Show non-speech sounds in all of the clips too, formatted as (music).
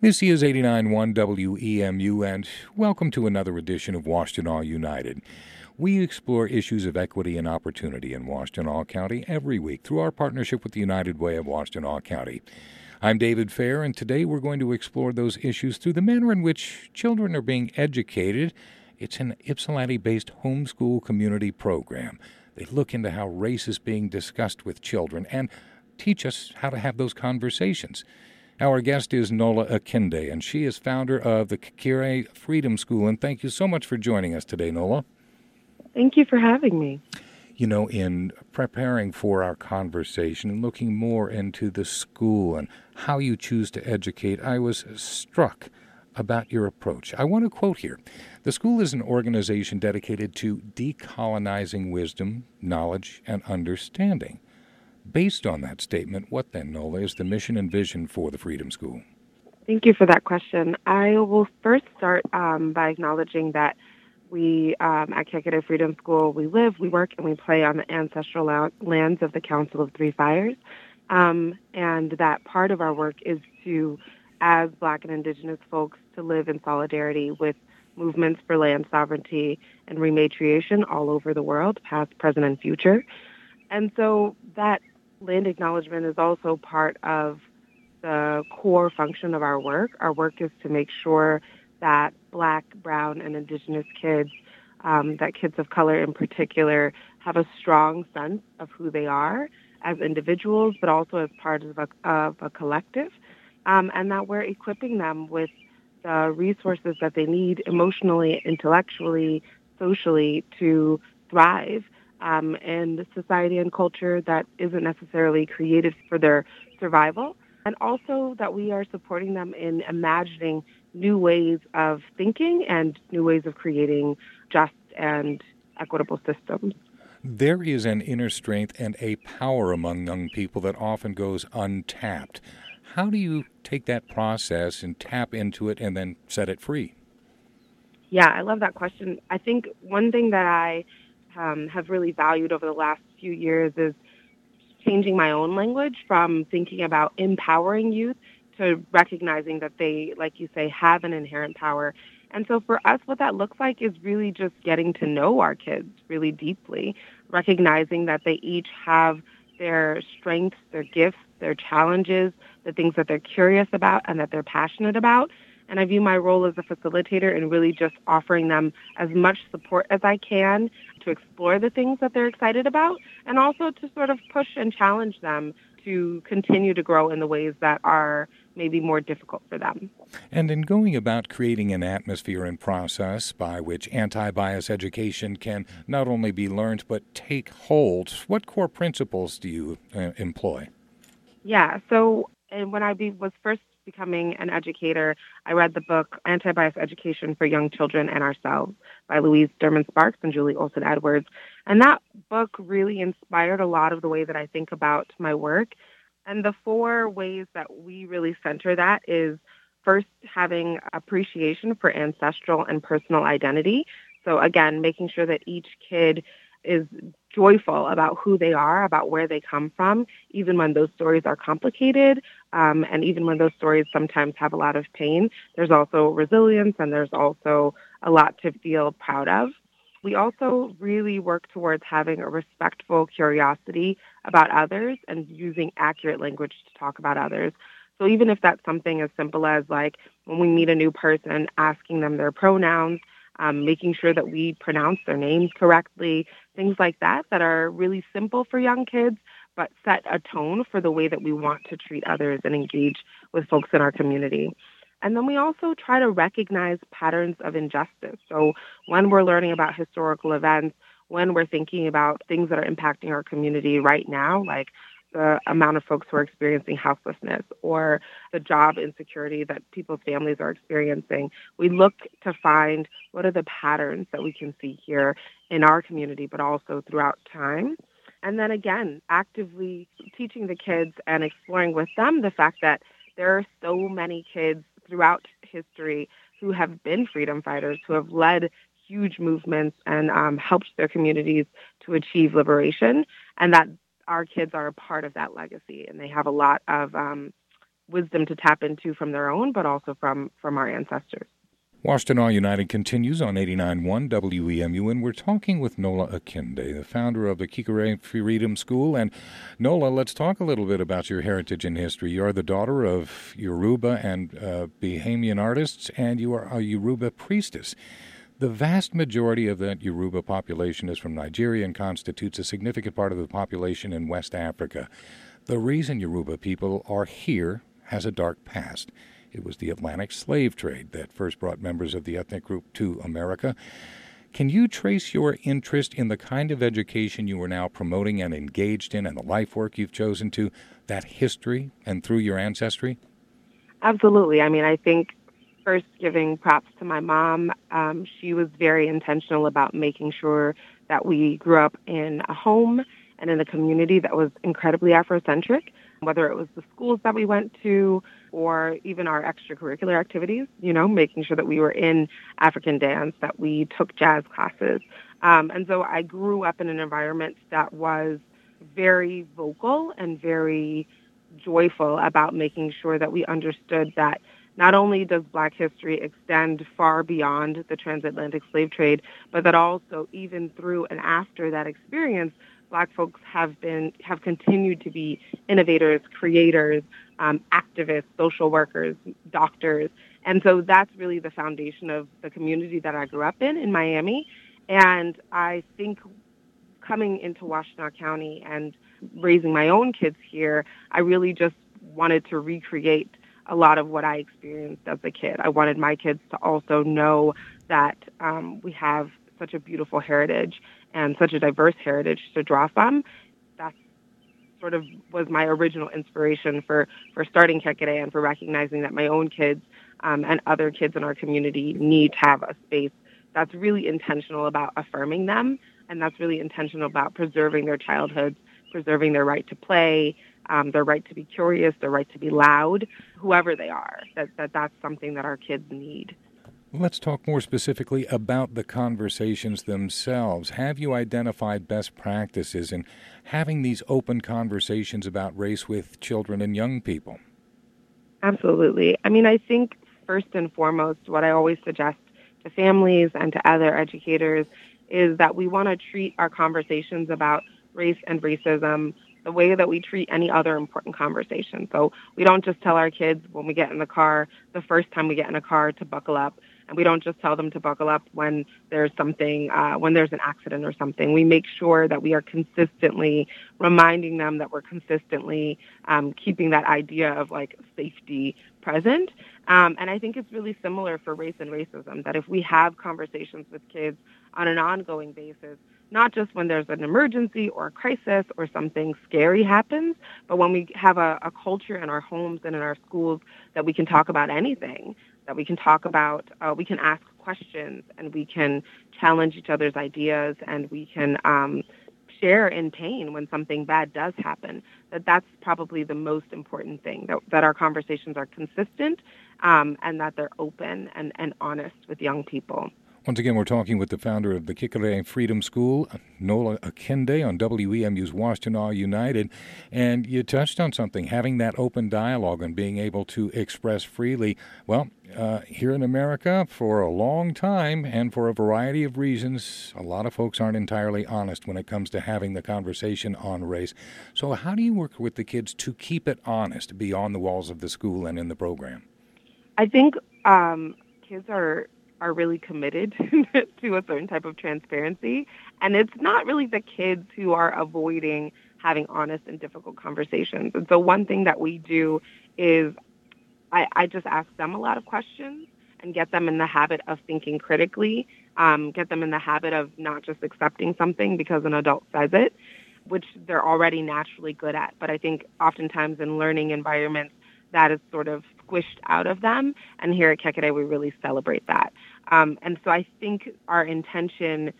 This is 89.1 WEMU, and welcome to another edition of Washtenaw United. We explore issues of equity and opportunity in Washtenaw County every week through our partnership with the United Way of Washtenaw County. I'm David Fair, and today we're going to explore those issues through the manner in which children are being educated. It's an Ypsilanti based homeschool community program. They look into how race is being discussed with children and teach us how to have those conversations. Our guest is Nola Akinde, and she is founder of the Kekere Freedom School. And thank you so much for joining us today, Nola. Thank you for having me. You know, in preparing for our conversation and looking more into the school and how you choose to educate, I was struck about your approach. I want to quote here The school is an organization dedicated to decolonizing wisdom, knowledge, and understanding. Based on that statement, what then, Nola, is the mission and vision for the Freedom School? Thank you for that question. I will first start um, by acknowledging that we um, at Kekere Freedom School, we live, we work, and we play on the ancestral la- lands of the Council of Three Fires. Um, and that part of our work is to, as Black and Indigenous folks, to live in solidarity with movements for land sovereignty and rematriation all over the world, past, present, and future. And so that land acknowledgement is also part of the core function of our work. Our work is to make sure that Black, Brown, and Indigenous kids, um, that kids of color in particular, have a strong sense of who they are as individuals, but also as part of a, of a collective, um, and that we're equipping them with the resources that they need emotionally, intellectually, socially to thrive um, and society and culture that isn't necessarily created for their survival. And also that we are supporting them in imagining new ways of thinking and new ways of creating just and equitable systems. There is an inner strength and a power among young people that often goes untapped. How do you take that process and tap into it and then set it free? Yeah, I love that question. I think one thing that I um, have really valued over the last few years is changing my own language from thinking about empowering youth to recognizing that they, like you say, have an inherent power. And so for us, what that looks like is really just getting to know our kids really deeply, recognizing that they each have their strengths, their gifts, their challenges, the things that they're curious about and that they're passionate about, and I view my role as a facilitator in really just offering them as much support as I can to explore the things that they're excited about and also to sort of push and challenge them to continue to grow in the ways that are maybe more difficult for them. And in going about creating an atmosphere and process by which anti bias education can not only be learned but take hold, what core principles do you uh, employ? Yeah, so and when I be, was first becoming an educator, I read the book Anti Bias Education for Young Children and Ourselves by Louise Derman Sparks and Julie Olsen Edwards. And that book really inspired a lot of the way that I think about my work. And the four ways that we really center that is first, having appreciation for ancestral and personal identity. So, again, making sure that each kid is joyful about who they are, about where they come from, even when those stories are complicated, um, and even when those stories sometimes have a lot of pain. There's also resilience and there's also a lot to feel proud of. We also really work towards having a respectful curiosity about others and using accurate language to talk about others. So even if that's something as simple as like when we meet a new person, asking them their pronouns, um, making sure that we pronounce their names correctly, things like that, that are really simple for young kids, but set a tone for the way that we want to treat others and engage with folks in our community. And then we also try to recognize patterns of injustice. So when we're learning about historical events, when we're thinking about things that are impacting our community right now, like the amount of folks who are experiencing houselessness or the job insecurity that people's families are experiencing. We look to find what are the patterns that we can see here in our community, but also throughout time. And then again, actively teaching the kids and exploring with them the fact that there are so many kids throughout history who have been freedom fighters, who have led huge movements and um, helped their communities to achieve liberation, and that our kids are a part of that legacy and they have a lot of um, wisdom to tap into from their own, but also from from our ancestors. Washtenaw United continues on 89.1 WEMU, and we're talking with Nola Akinde, the founder of the Kekere Freedom School. And Nola, let's talk a little bit about your heritage and history. You are the daughter of Yoruba and uh, Bahamian artists, and you are a Yoruba priestess. The vast majority of that Yoruba population is from Nigeria and constitutes a significant part of the population in West Africa. The reason Yoruba people are here has a dark past. It was the Atlantic slave trade that first brought members of the ethnic group to America. Can you trace your interest in the kind of education you are now promoting and engaged in and the life work you've chosen to, that history and through your ancestry? Absolutely. I mean, I think first giving props to my mom. Um, she was very intentional about making sure that we grew up in a home and in a community that was incredibly Afrocentric whether it was the schools that we went to or even our extracurricular activities, you know, making sure that we were in African dance, that we took jazz classes. Um, and so I grew up in an environment that was very vocal and very joyful about making sure that we understood that not only does Black history extend far beyond the transatlantic slave trade, but that also, even through and after that experience, Black folks have been have continued to be innovators, creators, um, activists, social workers, doctors, and so that's really the foundation of the community that I grew up in in Miami. And I think coming into Washtenaw County and raising my own kids here, I really just wanted to recreate a lot of what I experienced as a kid. I wanted my kids to also know that um, we have such a beautiful heritage and such a diverse heritage to draw from. That sort of was my original inspiration for, for starting Kekere and for recognizing that my own kids um, and other kids in our community need to have a space that's really intentional about affirming them and that's really intentional about preserving their childhoods, preserving their right to play, um, their right to be curious, their right to be loud, whoever they are. That, that that's something that our kids need. Let's talk more specifically about the conversations themselves. Have you identified best practices in having these open conversations about race with children and young people? Absolutely. I mean, I think first and foremost, what I always suggest to families and to other educators is that we want to treat our conversations about race and racism the way that we treat any other important conversation. So we don't just tell our kids when we get in the car, the first time we get in a car, to buckle up. And we don't just tell them to buckle up when there's something uh, when there's an accident or something. We make sure that we are consistently reminding them that we're consistently um, keeping that idea of like safety present. Um, and i think it's really similar for race and racism that if we have conversations with kids on an ongoing basis not just when there's an emergency or a crisis or something scary happens, but when we have a, a, culture in our homes and in our schools that we can talk about anything that we can talk about, uh, we can ask questions, and we can challenge each other's ideas, and we can um, share in pain when something bad does happen. That that's probably the most important thing. That that our conversations are consistent, um, and that they're open and, and honest with young people. Once again, we're talking with the founder of the Kekere Freedom School, Nola Akinde, on WEMU's Washtenaw United. And you touched on something, having that open dialogue and being able to express freely. Well, uh, here in America, for a long time, and for a variety of reasons, a lot of folks aren't entirely honest when it comes to having the conversation on race. So, how do you work with the kids to keep it honest beyond the walls of the school and in the program? I think um, kids are are really committed (laughs) to a certain type of transparency. And it's not really the kids who are avoiding having honest and difficult conversations. And so one thing that we do is I, I just ask them a lot of questions and get them in the habit of thinking critically, um, get them in the habit of not just accepting something because an adult says it, which they're already naturally good at. But I think oftentimes in learning environments, that is sort of squished out of them. And here at Kekere, we really celebrate that. Um, and so I think our intention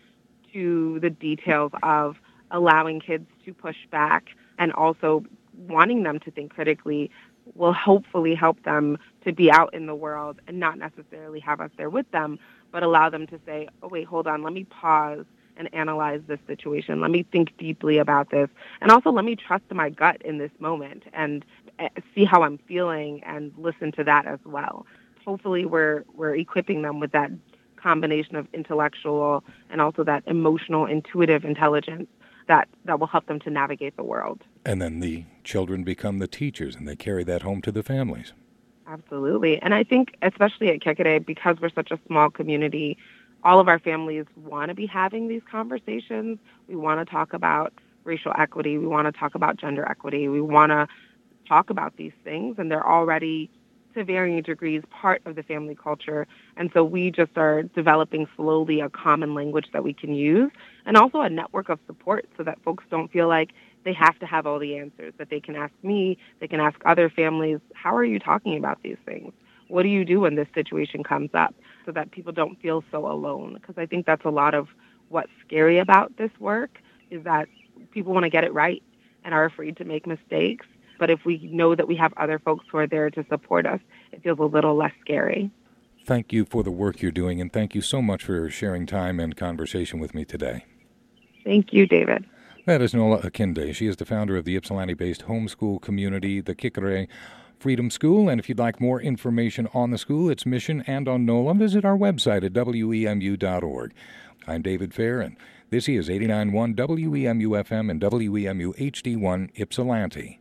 to the details of allowing kids to push back and also wanting them to think critically will hopefully help them to be out in the world and not necessarily have us there with them, but allow them to say, oh, wait, hold on, let me pause and analyze this situation. Let me think deeply about this. And also let me trust my gut in this moment and eh, see how I'm feeling and listen to that as well. Hopefully we're we're equipping them with that combination of intellectual and also that emotional intuitive intelligence that, that will help them to navigate the world. And then the children become the teachers and they carry that home to the families. Absolutely. And I think, especially at Kekere, because we're such a small community, all of our families want to be having these conversations. We want to talk about racial equity. We want to talk about gender equity. We want to talk about these things, and they're already to varying degrees part of the family culture. And so we just are developing slowly a common language that we can use and also a network of support so that folks don't feel like they have to have all the answers, that they can ask me, they can ask other families, how are you talking about these things? What do you do when this situation comes up? So that people don't feel so alone. Because I think that's a lot of what's scary about this work is that people want to get it right and are afraid to make mistakes. But if we know that we have other folks who are there to support us, it feels a little less scary. Thank you for the work you're doing, and thank you so much for sharing time and conversation with me today. Thank you, David. That is Nola Akinde. She is the founder of the Ypsilanti based homeschool community, the Kekere Freedom School. And if you'd like more information on the school, its mission, and on NOLA, visit our website at wemu.org. I'm David Fair, and this is 89.1 WEMU FM and WEMU HD1 Ypsilanti.